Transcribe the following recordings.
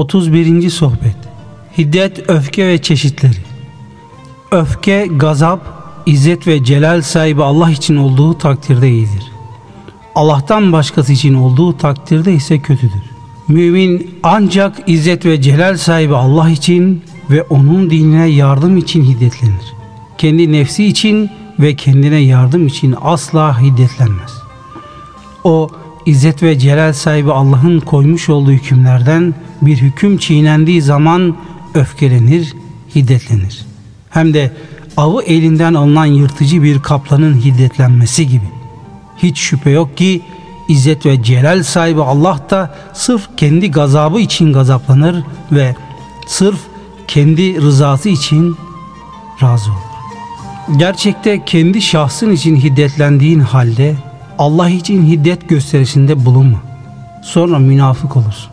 31. Sohbet Hiddet, öfke ve çeşitleri Öfke, gazap, izzet ve celal sahibi Allah için olduğu takdirde iyidir. Allah'tan başkası için olduğu takdirde ise kötüdür. Mümin ancak izzet ve celal sahibi Allah için ve onun dinine yardım için hiddetlenir. Kendi nefsi için ve kendine yardım için asla hiddetlenmez. O İzzet ve celal sahibi Allah'ın koymuş olduğu hükümlerden bir hüküm çiğnendiği zaman öfkelenir, hiddetlenir. Hem de avı elinden alınan yırtıcı bir kaplanın hiddetlenmesi gibi. Hiç şüphe yok ki İzzet ve celal sahibi Allah da sırf kendi gazabı için gazaplanır ve sırf kendi rızası için razı olur. Gerçekte kendi şahsın için hiddetlendiğin halde Allah için hiddet gösterisinde bulunma. Sonra münafık olursun.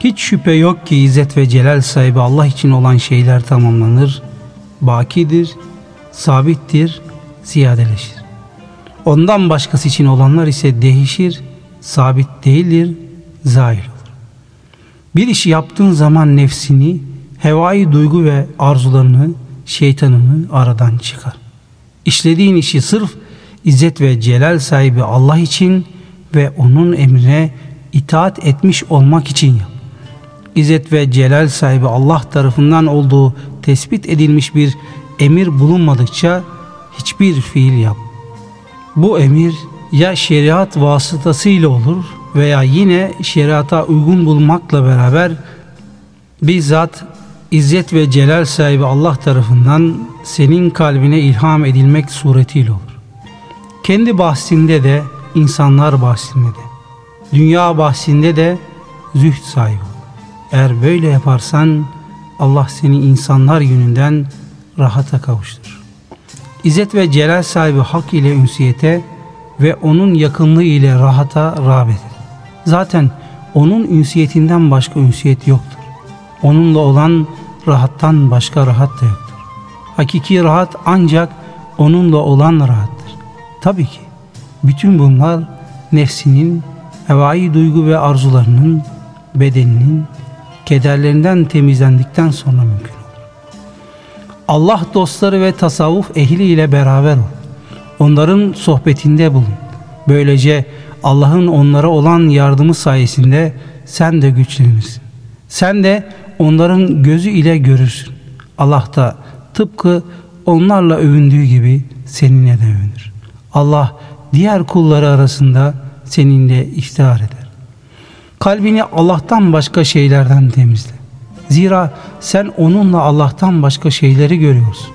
Hiç şüphe yok ki İzzet ve Celal sahibi Allah için olan şeyler tamamlanır, bakidir, sabittir, ziyadeleşir. Ondan başkası için olanlar ise değişir, sabit değildir, zahil olur. Bir işi yaptığın zaman nefsini, hevai duygu ve arzularını, şeytanını aradan çıkar. İşlediğin işi sırf İzzet ve celal sahibi Allah için ve onun emrine itaat etmiş olmak için yap. İzzet ve celal sahibi Allah tarafından olduğu tespit edilmiş bir emir bulunmadıkça hiçbir fiil yap. Bu emir ya şeriat vasıtasıyla olur veya yine şeriata uygun bulmakla beraber bizzat İzzet ve Celal sahibi Allah tarafından senin kalbine ilham edilmek suretiyle olur. Kendi bahsinde de, insanlar bahsinde de, dünya bahsinde de zühd sahibi ol. Eğer böyle yaparsan Allah seni insanlar yönünden rahata kavuşturur. İzzet ve celal sahibi hak ile ünsiyete ve onun yakınlığı ile rahata rağbet eder. Zaten onun ünsiyetinden başka ünsiyet yoktur. Onunla olan rahattan başka rahat da yoktur. Hakiki rahat ancak onunla olan rahattır. Tabii ki bütün bunlar nefsinin, hevai duygu ve arzularının, bedeninin, kederlerinden temizlendikten sonra mümkün olur. Allah dostları ve tasavvuf ehli ile beraber ol. Onların sohbetinde bulun. Böylece Allah'ın onlara olan yardımı sayesinde sen de güçlenirsin. Sen de onların gözü ile görürsün. Allah da tıpkı onlarla övündüğü gibi seninle de övünür. Allah diğer kulları arasında seninle iftihar eder. Kalbini Allah'tan başka şeylerden temizle. Zira sen onunla Allah'tan başka şeyleri görüyorsun.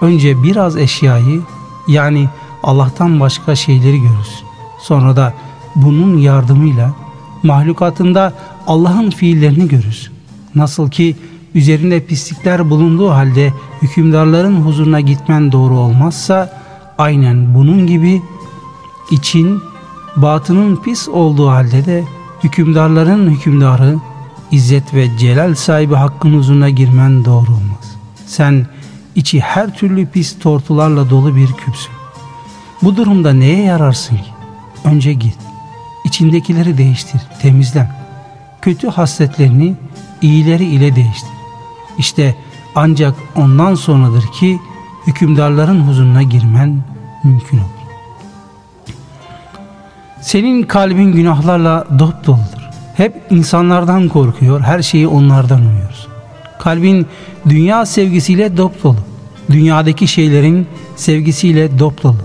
Önce biraz eşyayı yani Allah'tan başka şeyleri görürsün. Sonra da bunun yardımıyla mahlukatında Allah'ın fiillerini görürsün. Nasıl ki üzerinde pislikler bulunduğu halde hükümdarların huzuruna gitmen doğru olmazsa Aynen bunun gibi için batının pis olduğu halde de hükümdarların hükümdarı İzzet ve celal sahibi hakkın huzuruna girmen doğru olmaz. Sen içi her türlü pis tortularla dolu bir küpsün. Bu durumda neye yararsın ki? Önce git. İçindekileri değiştir, temizlen. Kötü hasletlerini iyileri ile değiştir. İşte ancak ondan sonradır ki hükümdarların huzuruna girmen mümkün olur. Senin kalbin günahlarla dop doludur. Hep insanlardan korkuyor, her şeyi onlardan umuyoruz. Kalbin dünya sevgisiyle dop dolu. Dünyadaki şeylerin sevgisiyle dop dolu.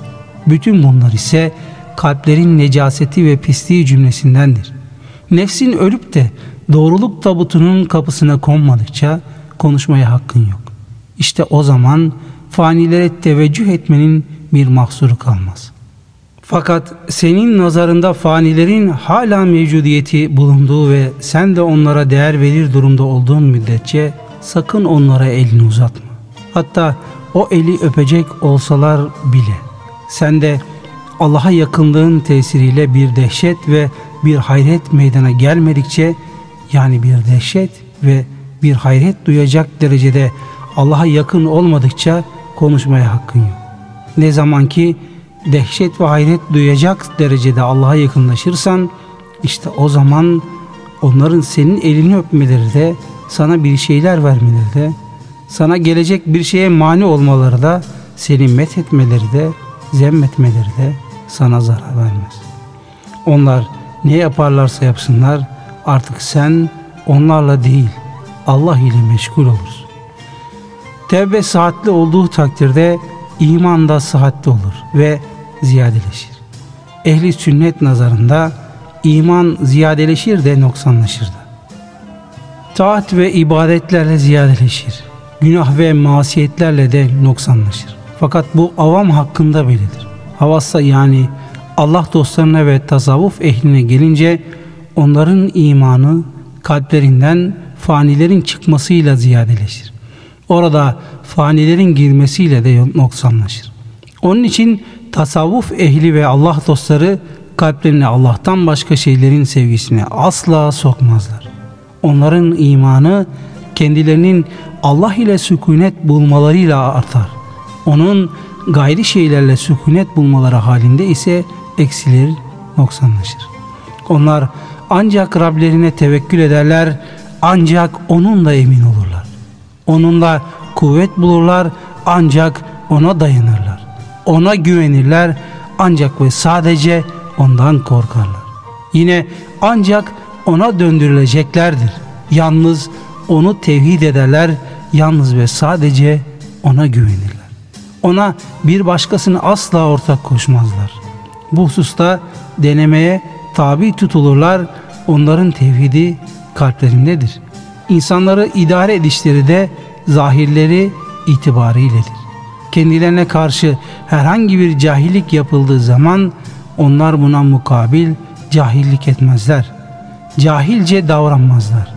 Bütün bunlar ise kalplerin necaseti ve pisliği cümlesindendir. Nefsin ölüp de doğruluk tabutunun kapısına konmadıkça konuşmaya hakkın yok. İşte o zaman fanilere teveccüh etmenin bir mahsuru kalmaz. Fakat senin nazarında fanilerin hala mevcudiyeti bulunduğu ve sen de onlara değer verir durumda olduğun müddetçe sakın onlara elini uzatma. Hatta o eli öpecek olsalar bile sen de Allah'a yakınlığın tesiriyle bir dehşet ve bir hayret meydana gelmedikçe yani bir dehşet ve bir hayret duyacak derecede Allah'a yakın olmadıkça konuşmaya hakkın yok. Ne zaman ki dehşet ve hayret duyacak derecede Allah'a yakınlaşırsan işte o zaman onların senin elini öpmeleri de, sana bir şeyler vermeleri de, sana gelecek bir şeye mani olmaları da, seni met etmeleri de, zemmetmeleri de sana zarar vermez. Onlar ne yaparlarsa yapsınlar artık sen onlarla değil Allah ile meşgul olursun. Tevbe saatli olduğu takdirde iman da sıhhatli olur ve ziyadeleşir. Ehli sünnet nazarında iman ziyadeleşir de noksanlaşır da. Taat ve ibadetlerle ziyadeleşir. Günah ve masiyetlerle de noksanlaşır. Fakat bu avam hakkında böyledir. Havassa yani Allah dostlarına ve tasavvuf ehline gelince onların imanı kalplerinden fanilerin çıkmasıyla ziyadeleşir. Orada fanilerin girmesiyle de noksanlaşır. Onun için tasavvuf ehli ve Allah dostları kalplerine Allah'tan başka şeylerin sevgisine asla sokmazlar. Onların imanı kendilerinin Allah ile sükunet bulmalarıyla artar. Onun gayri şeylerle sükunet bulmaları halinde ise eksilir, noksanlaşır. Onlar ancak Rablerine tevekkül ederler, ancak onunla emin olurlar. Onunla kuvvet bulurlar, ancak ona dayanırlar. Ona güvenirler, ancak ve sadece ondan korkarlar. Yine ancak ona döndürüleceklerdir. Yalnız onu tevhid ederler, yalnız ve sadece ona güvenirler. Ona bir başkasını asla ortak koşmazlar. Bu hususta denemeye tabi tutulurlar. Onların tevhidi kalplerindedir. İnsanları idare edişleri de zahirleri itibariyledir. Kendilerine karşı herhangi bir cahillik yapıldığı zaman onlar buna mukabil cahillik etmezler. Cahilce davranmazlar.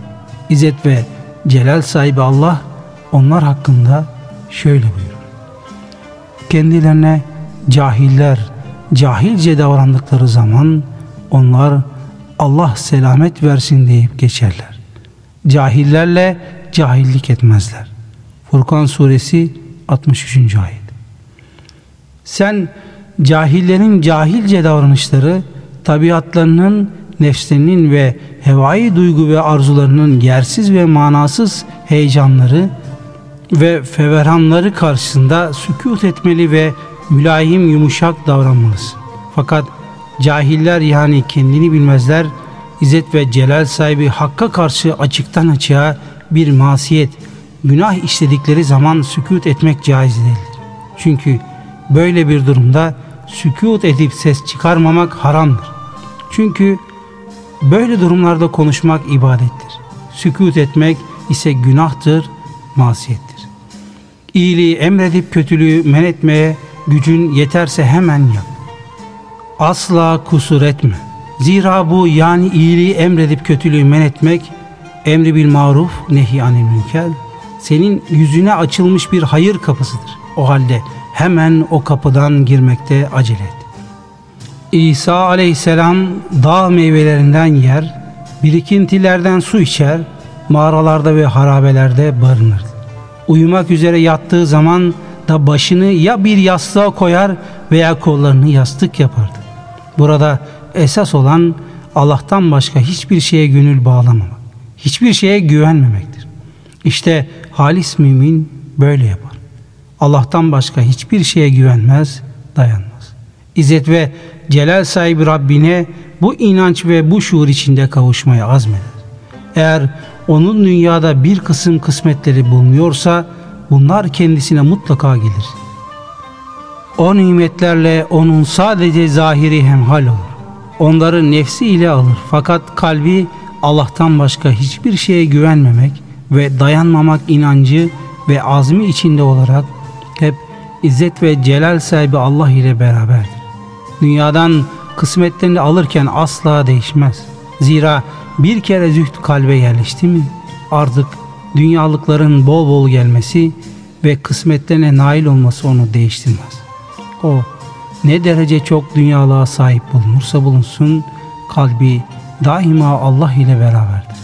İzzet ve celal sahibi Allah onlar hakkında şöyle buyurur. Kendilerine cahiller, cahilce davrandıkları zaman onlar Allah selamet versin deyip geçerler. Cahillerle cahillik etmezler. Furkan suresi 63. ayet. Sen cahillerin cahilce davranışları tabiatlarının, nefslerinin ve hevai duygu ve arzularının yersiz ve manasız heyecanları ve feverhanları karşısında sükut etmeli ve mülayim yumuşak davranmalısın. Fakat cahiller yani kendini bilmezler, İzzet ve celal sahibi Hakk'a karşı açıktan açığa bir masiyet, günah işledikleri zaman sükut etmek caiz değildir. Çünkü böyle bir durumda sükut edip ses çıkarmamak haramdır. Çünkü böyle durumlarda konuşmak ibadettir. Sükut etmek ise günahtır, masiyettir. İyiliği emredip kötülüğü men etmeye gücün yeterse hemen yap. Asla kusur etme. Zira bu yani iyiliği emredip kötülüğü men etmek, emri bil maruf, nehi anil münker, senin yüzüne açılmış bir hayır kapısıdır. O halde hemen o kapıdan girmekte acele et. İsa aleyhisselam dağ meyvelerinden yer, birikintilerden su içer, mağaralarda ve harabelerde barınırdı. Uyumak üzere yattığı zaman da başını ya bir yastığa koyar veya kollarını yastık yapardı. Burada esas olan Allah'tan başka hiçbir şeye gönül bağlamamak, hiçbir şeye güvenmemektir. İşte halis mümin böyle yapar. Allah'tan başka hiçbir şeye güvenmez, dayanmaz. İzzet ve celal sahibi Rabbine bu inanç ve bu şuur içinde kavuşmaya azmeder. Eğer onun dünyada bir kısım kısmetleri bulunuyorsa bunlar kendisine mutlaka gelir. O nimetlerle onun sadece zahiri hemhal olur. Onları nefsi ile alır fakat kalbi Allah'tan başka hiçbir şeye güvenmemek ve dayanmamak inancı ve azmi içinde olarak hep İzzet ve Celal sahibi Allah ile beraberdir. Dünyadan kısmetlerini alırken asla değişmez. Zira bir kere züht kalbe yerleşti mi artık dünyalıkların bol bol gelmesi ve kısmetlerine nail olması onu değiştirmez. O ne derece çok dünyalığa sahip bulunursa bulunsun kalbi daima Allah ile beraberdir.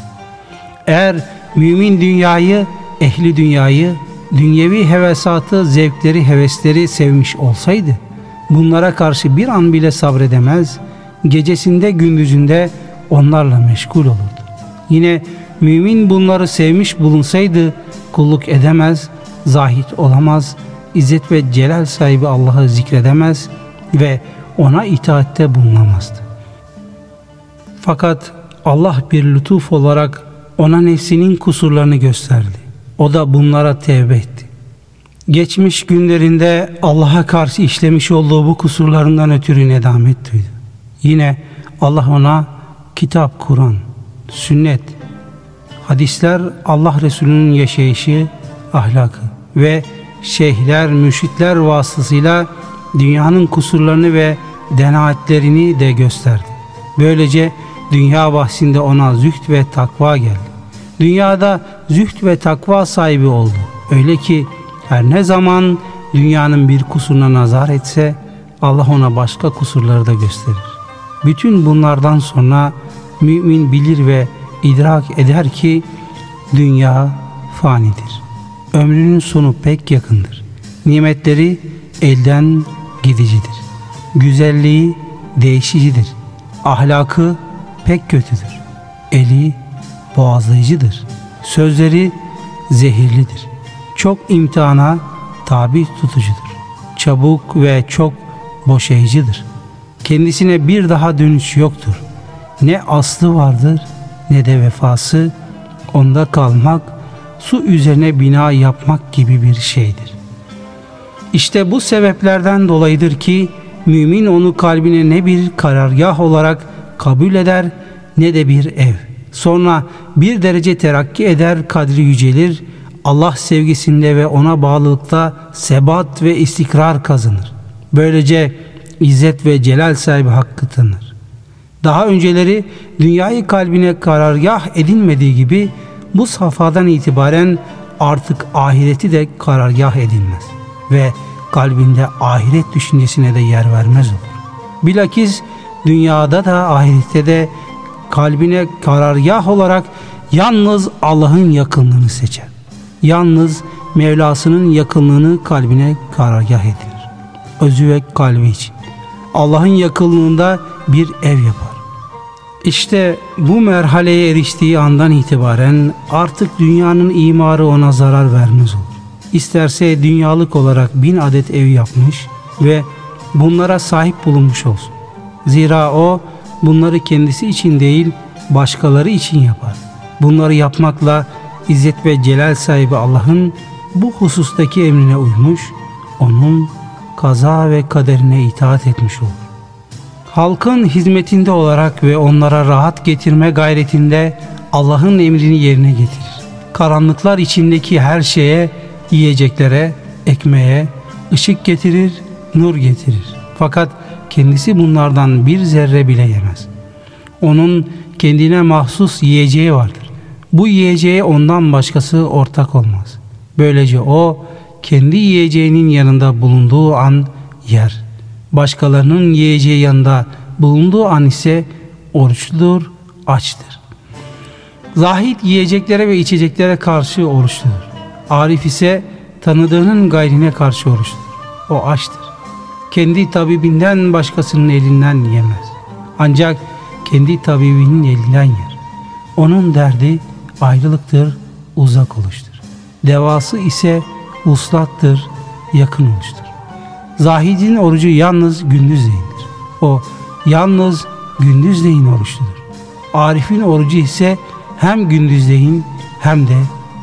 Eğer mümin dünyayı, ehli dünyayı, dünyevi hevesatı, zevkleri, hevesleri sevmiş olsaydı bunlara karşı bir an bile sabredemez, gecesinde gündüzünde onlarla meşgul olurdu. Yine mümin bunları sevmiş bulunsaydı kulluk edemez, zahit olamaz, izzet ve celal sahibi Allah'ı zikredemez ve ona itaatte bulunamazdı. Fakat Allah bir lütuf olarak ona nefsinin kusurlarını gösterdi. O da bunlara tevbe etti. Geçmiş günlerinde Allah'a karşı işlemiş olduğu bu kusurlarından ötürü nedamet duydu. Yine Allah ona kitap, Kur'an, sünnet, hadisler Allah Resulü'nün yaşayışı, ahlakı ve şeyhler, müşritler vasıtasıyla dünyanın kusurlarını ve denaatlerini de gösterdi. Böylece dünya bahsinde ona züht ve takva geldi. Dünyada züht ve takva sahibi oldu. Öyle ki her ne zaman dünyanın bir kusuruna nazar etse Allah ona başka kusurları da gösterir. Bütün bunlardan sonra mümin bilir ve idrak eder ki dünya fanidir. Ömrünün sonu pek yakındır. Nimetleri elden gidicidir. Güzelliği değişicidir. Ahlakı pek kötüdür. Eli boğazlayıcıdır. Sözleri zehirlidir. Çok imtihana tabi tutucudur. Çabuk ve çok boşayıcıdır. Kendisine bir daha dönüş yoktur. Ne aslı vardır ne de vefası onda kalmak su üzerine bina yapmak gibi bir şeydir. İşte bu sebeplerden dolayıdır ki mümin onu kalbine ne bir karargah olarak kabul eder ne de bir ev. Sonra bir derece terakki eder, kadri yücelir, Allah sevgisinde ve ona bağlılıkta sebat ve istikrar kazanır. Böylece izzet ve celal sahibi hakkı tanır. Daha önceleri dünyayı kalbine karargah edinmediği gibi bu safhadan itibaren artık ahireti de karargah edilmez ve kalbinde ahiret düşüncesine de yer vermez olur. Bilakis dünyada da ahirette de kalbine karargah olarak yalnız Allah'ın yakınlığını seçer. Yalnız Mevlasının yakınlığını kalbine karargah edilir. Özü ve kalbi için. Allah'ın yakınlığında bir ev yapar. İşte bu merhaleye eriştiği andan itibaren artık dünyanın imarı ona zarar vermez olur. İsterse dünyalık olarak bin adet ev yapmış ve bunlara sahip bulunmuş olsun. Zira o bunları kendisi için değil başkaları için yapar. Bunları yapmakla İzzet ve Celal sahibi Allah'ın bu husustaki emrine uymuş, onun kaza ve kaderine itaat etmiş olur. Halkın hizmetinde olarak ve onlara rahat getirme gayretinde Allah'ın emrini yerine getirir. Karanlıklar içindeki her şeye, yiyeceklere, ekmeğe, ışık getirir, nur getirir. Fakat kendisi bunlardan bir zerre bile yemez. Onun kendine mahsus yiyeceği vardır. Bu yiyeceğe ondan başkası ortak olmaz. Böylece o kendi yiyeceğinin yanında bulunduğu an yer. Başkalarının yiyeceği yanında bulunduğu an ise oruçludur, açtır. Zahid yiyeceklere ve içeceklere karşı oruçludur. Arif ise tanıdığının gayrine karşı oruçludur. O açtır. Kendi tabibinden başkasının elinden yemez. Ancak kendi tabibinin elinden yer. Onun derdi ayrılıktır, uzak oluştur. Devası ise uslattır, yakın oluştur. Zahidin orucu yalnız gündüzleyindir. O yalnız gündüzleyin oruçludur. Arif'in orucu ise hem gündüzleyin hem de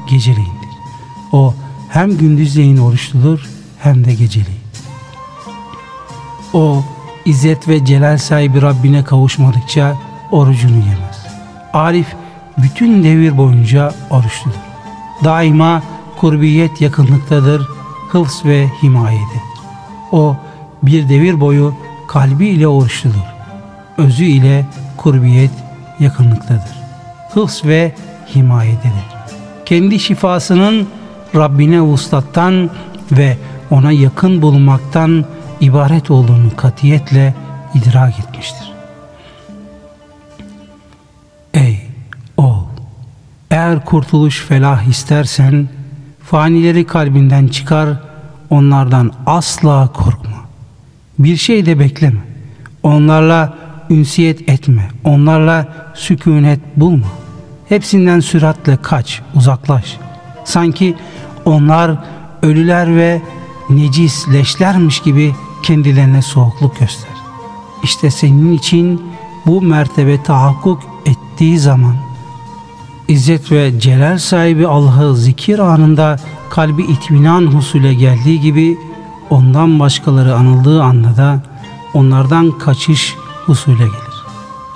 geceleyindir. O hem gündüzleyin oruçludur hem de geceleyin. O İzzet ve celal sahibi Rabbine kavuşmadıkça orucunu yemez. Arif bütün devir boyunca oruçludur. Daima kurbiyet yakınlıktadır, hıfz ve himayede. O bir devir boyu kalbi ile oruçludur. Özü ile kurbiyet yakınlıktadır. Hıfz ve himayededir. Kendi şifasının Rabbine vuslattan ve ona yakın bulunmaktan ibaret olduğunu katiyetle idrak etmiştir. Ey oğul! Eğer kurtuluş felah istersen fanileri kalbinden çıkar, onlardan asla korkma. Bir şey de bekleme. Onlarla ünsiyet etme. Onlarla sükunet bulma. Hepsinden süratle kaç, uzaklaş. Sanki onlar ölüler ve necis leşlermiş gibi kendilerine soğukluk göster. İşte senin için bu mertebe tahakkuk ettiği zaman İzzet ve celal sahibi Allah'ı zikir anında kalbi itminan husule geldiği gibi ondan başkaları anıldığı anda da onlardan kaçış husule gelir.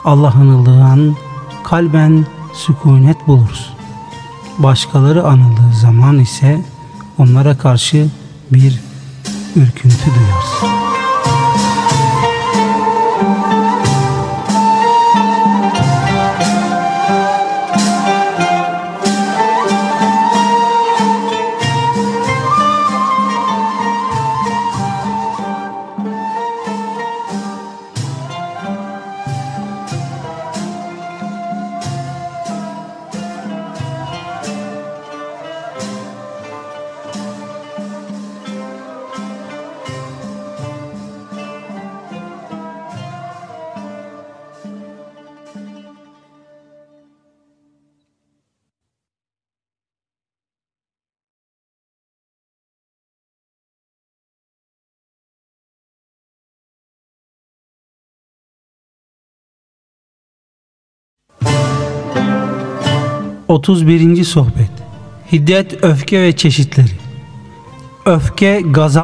Allah anıldığı an kalben sükunet buluruz. Başkaları anıldığı zaman ise onlara karşı bir ürküntü duyarsın. 31. Sohbet Hiddet, öfke ve çeşitleri Öfke, gazap